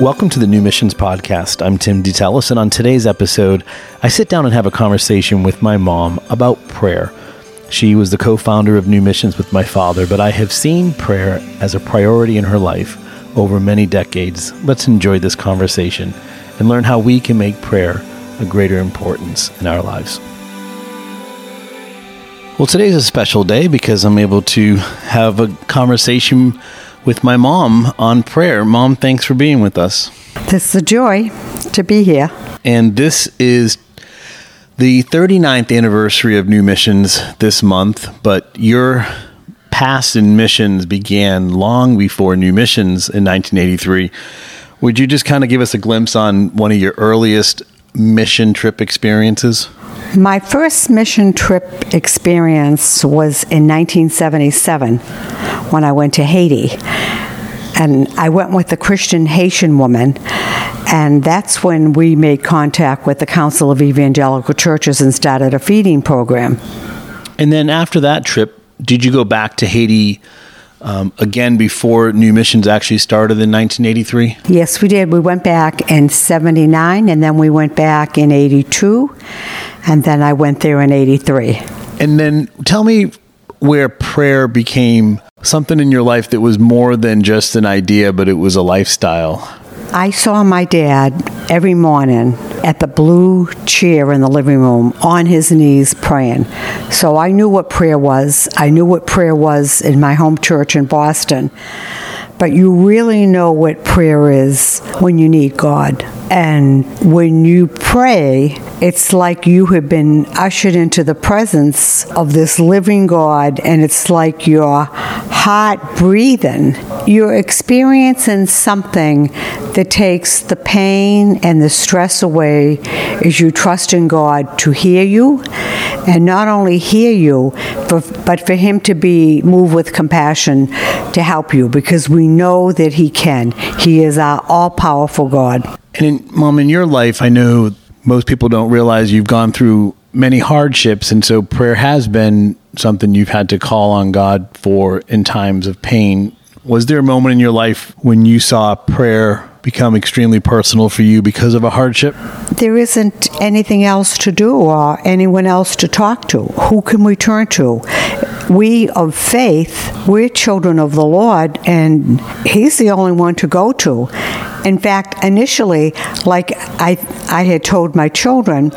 Welcome to the New Missions Podcast. I'm Tim DeTellis, and on today's episode, I sit down and have a conversation with my mom about prayer. She was the co founder of New Missions with my father, but I have seen prayer as a priority in her life over many decades. Let's enjoy this conversation and learn how we can make prayer a greater importance in our lives. Well, today's a special day because I'm able to have a conversation with my mom on prayer. Mom, thanks for being with us. It's a joy to be here. And this is the 39th anniversary of New Missions this month, but your past in missions began long before New Missions in 1983. Would you just kind of give us a glimpse on one of your earliest mission trip experiences? My first mission trip experience was in 1977 when I went to Haiti. And I went with a Christian Haitian woman, and that's when we made contact with the Council of Evangelical Churches and started a feeding program. And then after that trip, did you go back to Haiti um, again before New Missions actually started in 1983? Yes, we did. We went back in 79, and then we went back in 82, and then I went there in 83. And then tell me where prayer became something in your life that was more than just an idea, but it was a lifestyle. I saw my dad every morning at the blue chair in the living room on his knees praying. So I knew what prayer was. I knew what prayer was in my home church in Boston. But you really know what prayer is when you need God. And when you pray, it's like you have been ushered into the presence of this living God, and it's like your heart breathing. You're experiencing something that takes the pain and the stress away as you trust in God to hear you, and not only hear you, but for Him to be moved with compassion to help you because we know that He can. He is our all powerful God. And in, Mom, in your life, I know most people don't realize you've gone through many hardships. And so prayer has been something you've had to call on God for in times of pain. Was there a moment in your life when you saw prayer become extremely personal for you because of a hardship? There isn't anything else to do or anyone else to talk to. Who can we turn to? We of faith, we're children of the Lord, and He's the only one to go to. In fact, initially, like I, I had told my children,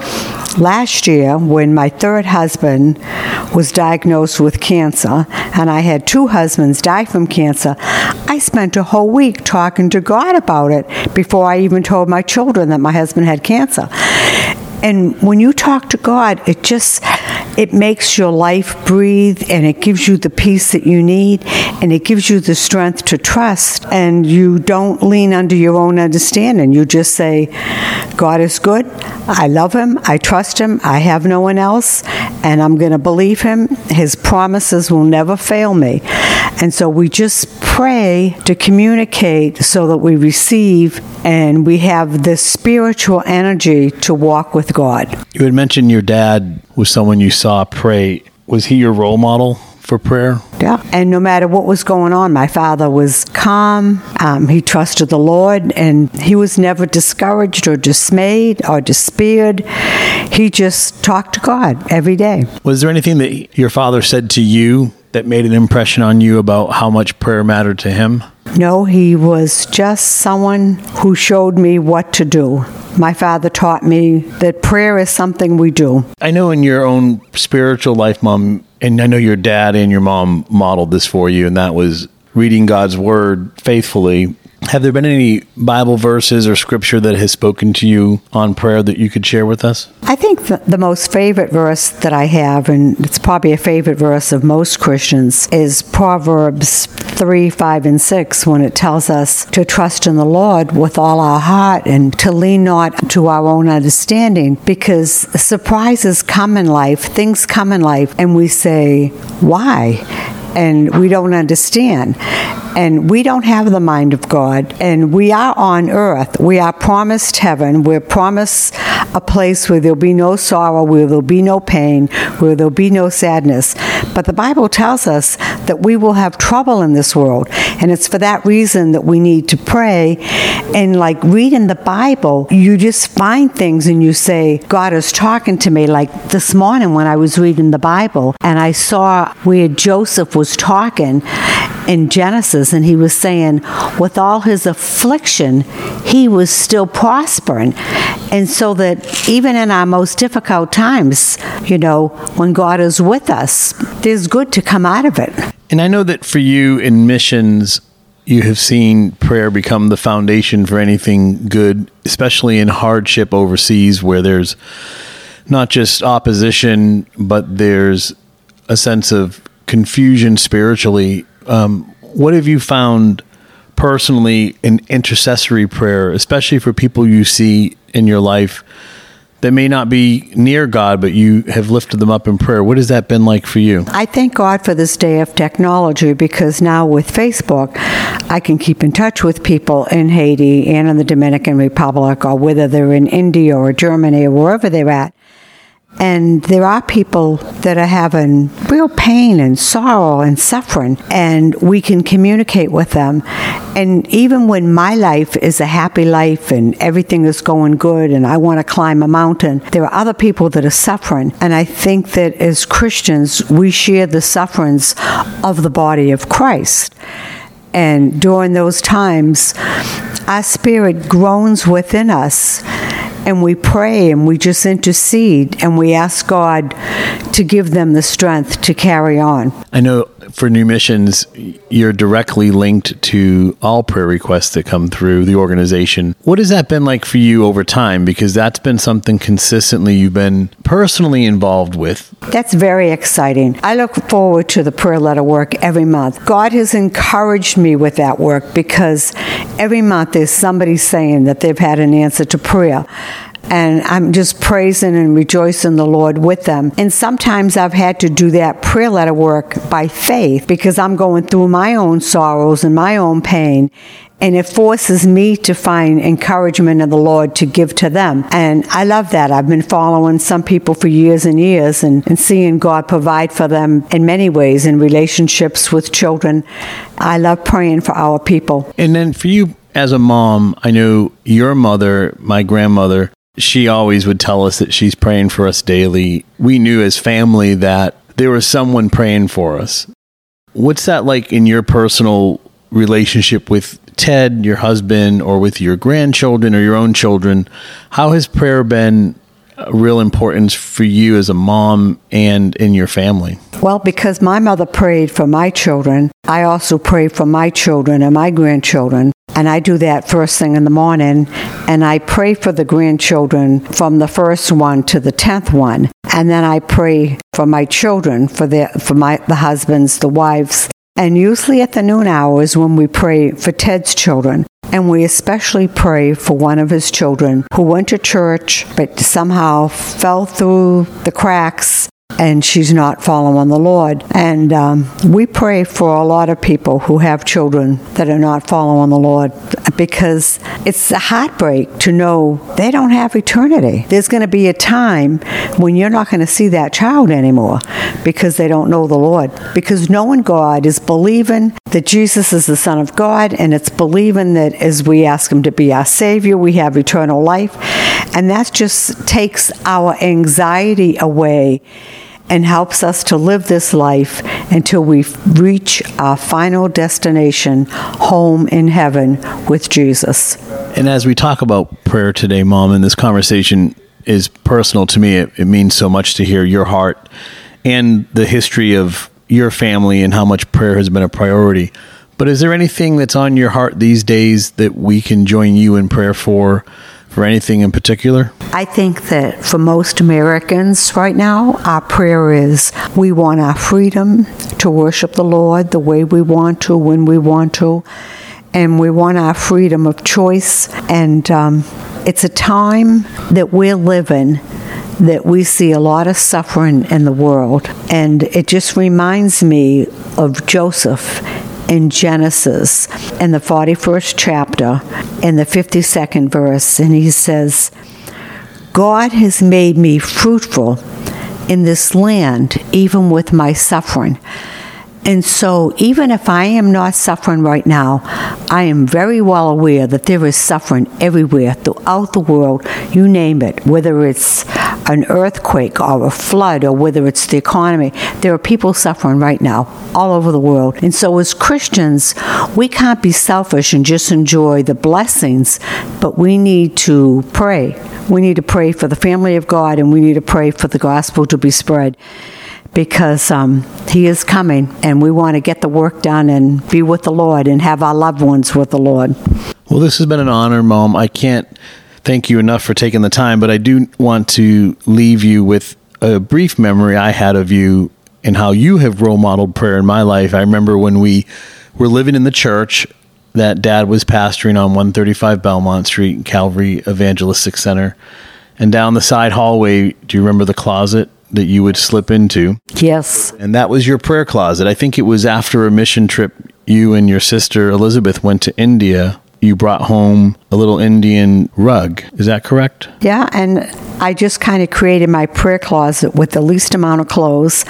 last year when my third husband was diagnosed with cancer and I had two husbands die from cancer, I spent a whole week talking to God about it before I even told my children that my husband had cancer. And when you talk to God, it just it makes your life breathe and it gives you the peace that you need and it gives you the strength to trust and you don't lean under your own understanding. You just say, God is good. I love him. I trust him. I have no one else and I'm going to believe him. His promises will never fail me. And so we just pray to communicate so that we receive and we have this spiritual energy to walk with God. You had mentioned your dad was someone you saw pray. Was he your role model for prayer? Yeah. And no matter what was going on, my father was calm. Um, he trusted the Lord and he was never discouraged or dismayed or despaired. He just talked to God every day. Was there anything that your father said to you that made an impression on you about how much prayer mattered to him? No, he was just someone who showed me what to do. My father taught me that prayer is something we do. I know in your own spiritual life, Mom, and I know your dad and your mom modeled this for you, and that was reading God's word faithfully. Have there been any Bible verses or scripture that has spoken to you on prayer that you could share with us? I think the, the, most favorite verse that I have, and it's probably a favorite verse of most Christians, is Proverbs 3, 5, and 6, when it tells us to trust in the Lord with all our heart and to lean not to our own understanding because surprises come in life, things come in life, and we say, why? And we don't understand and we don't have the mind of God, and we are on earth. We are promised heaven. We're promised a place where there'll be no sorrow, where there'll be no pain, where there'll be no sadness. But the Bible tells us that we will have trouble in this world. And it's for that reason that we need to pray. And like reading the Bible, you just find things and you say, God is talking to me. Like this morning when I was reading the Bible and I saw where Joseph was talking in Genesis and he was saying, with all his affliction, he was still prospering. And so that even in our most difficult times, you know, when God is with us, there's good to come out of it. And I know that for you in missions, you have seen prayer become the foundation for anything good, especially in hardship overseas where there's not just opposition, but there's a sense of confusion spiritually. Um, what have you found personally in intercessory prayer, especially for people you see in your life that may not be near God, but you have lifted them up in prayer. What has that been like for you? I thank God for this day of technology because now with Facebook, I can keep in touch with people in Haiti and in the Dominican Republic, or whether they're in India or Germany or wherever they're at. And there are people that are having real pain and sorrow and suffering, and we can communicate with them. And even when my life is a happy life and everything is going good and I want to climb a mountain, there are other people that are suffering. And I think that as Christians, we share the sufferings of the body of Christ. And during those times, our spirit groans within us and we pray and we just intercede and we ask God to give them the strength to carry on. I know for new missions, you're directly linked to all prayer requests that come through the organization. What has that been like for you over time? Because that's been something consistently you've been personally involved with. That's very exciting. I look forward to the prayer letter work every month. God has encouraged me with that work because every month there's somebody saying that they've had an answer to prayer and I'm just praising and rejoicing the Lord with them. And sometimes I've had to do that prayer letter work by faith because I'm going through my own sorrows and my own pain. And it forces me to find encouragement in the Lord to give to them. And I love that. I've been following some people for years and years and, and seeing God provide for them in many ways in relationships with children. I love praying for our people. And then for you, as a mom, I know your mother, my grandmother, she always would tell us that she's praying for us daily. We knew as family that there was someone praying for us. What's that like in your personal relationship with Ted, your husband, or with your grandchildren or your own children? How has prayer been a real importance for you as a mom and in your family? Well, because my mother prayed for my children, I also pray for my children and my grandchildren. And I do that first thing in the morning. And I pray for the grandchildren from the first one to the tenth one. And then I pray for my children, for their, for my the husbands, the wives. And usually at the noon hours when we pray for Ted's children. And we especially pray for one of his children who went to church but somehow fell through the cracks and she's not following the Lord. And um, we pray for a lot of people who have children that are not following the Lord because it's a heartbreak to know they don't have eternity. There's going to be a time when you're not going to see that child anymore because they don't know the Lord. Because knowing God is believing that Jesus is the Son of God, and it's believing that as we ask Him to be our Savior, we have eternal life. And that just takes our anxiety away and helps us to live this life until we reach our final destination, home in heaven with Jesus. And as we talk about prayer today, Mom, and this conversation is personal to me, it, it means so much to hear your heart and the history of your family and how much prayer has been a priority. But is there anything that's on your heart these days that we can join you in prayer for? For anything in particular? I think that for most Americans right now, our prayer is we want our freedom to worship the Lord the way we want to, when we want to, and we want our freedom of choice. And um, it's a time that we're living that we see a lot of suffering in the world. And it just reminds me of Joseph in Genesis in the 41st chapter in the 52nd verse, and he says, God has made me fruitful in this land, even with my suffering. And so, even if I am not suffering right now, I am very well aware that there is suffering everywhere throughout the world, you name it, whether it's an earthquake or a flood or whether it's the economy. There are people suffering right now all over the world. And so, as Christians, we can't be selfish and just enjoy the blessings, but we need to pray. We need to pray for the family of God and we need to pray for the gospel to be spread because um, He is coming and we want to get the work done and be with the Lord and have our loved ones with the Lord. Well, this has been an honor, Mom. I can't thank you enough for taking the time, but I do want to leave you with a brief memory I had of you and how you have role modeled prayer in my life. I remember when we were living in the church that dad was pastoring on 135 Belmont Street, Calvary Evangelistic Center. And down the side hallway, do you remember the closet that you would slip into? Yes. And that was your prayer closet. I think it was after a mission trip you and your sister Elizabeth went to India. You brought home a little Indian rug. Is that correct? Yeah, and I just kind of created my prayer closet with the least amount of clothes.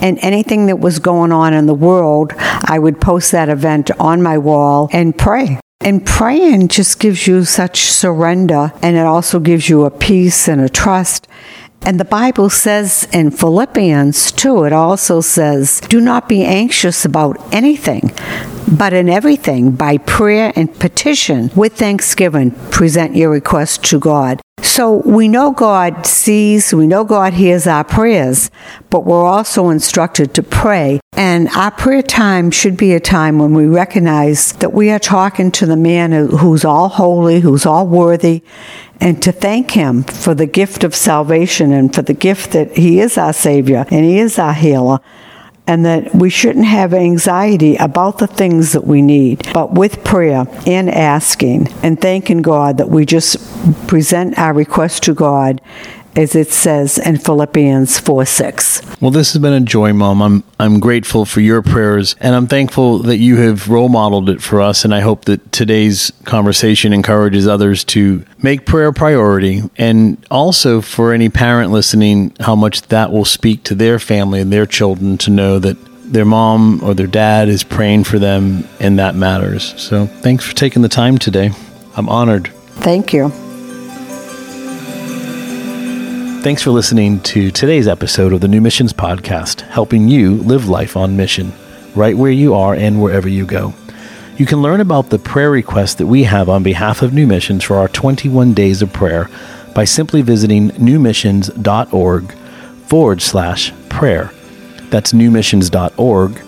And anything that was going on in the world, I would post that event on my wall and pray. And praying just gives you such surrender, and it also gives you a peace and a trust. And the Bible says in Philippians 2, it also says, Do not be anxious about anything, but in everything, by prayer and petition, with thanksgiving, present your request to God. So we know God sees, we know God hears our prayers, but we're also instructed to pray. And our prayer time should be a time when we recognize that we are talking to the man who's all holy, who's all worthy, and to thank him for the gift of salvation and for the gift that he is our Savior and he is our healer and that we shouldn't have anxiety about the things that we need, but with prayer and asking and thanking God that we just present our request to God as it says in Philippians 4 6. Well, this has been a joy, Mom. I'm, I'm grateful for your prayers, and I'm thankful that you have role modeled it for us. And I hope that today's conversation encourages others to make prayer a priority. And also for any parent listening, how much that will speak to their family and their children to know that their mom or their dad is praying for them, and that matters. So thanks for taking the time today. I'm honored. Thank you. Thanks for listening to today's episode of the New Missions Podcast, helping you live life on mission, right where you are and wherever you go. You can learn about the prayer requests that we have on behalf of New Missions for our 21 days of prayer by simply visiting newmissions.org forward slash prayer. That's newmissions.org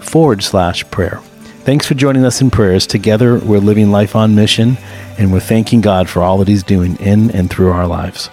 forward slash prayer. Thanks for joining us in prayers. Together, we're living life on mission, and we're thanking God for all that He's doing in and through our lives.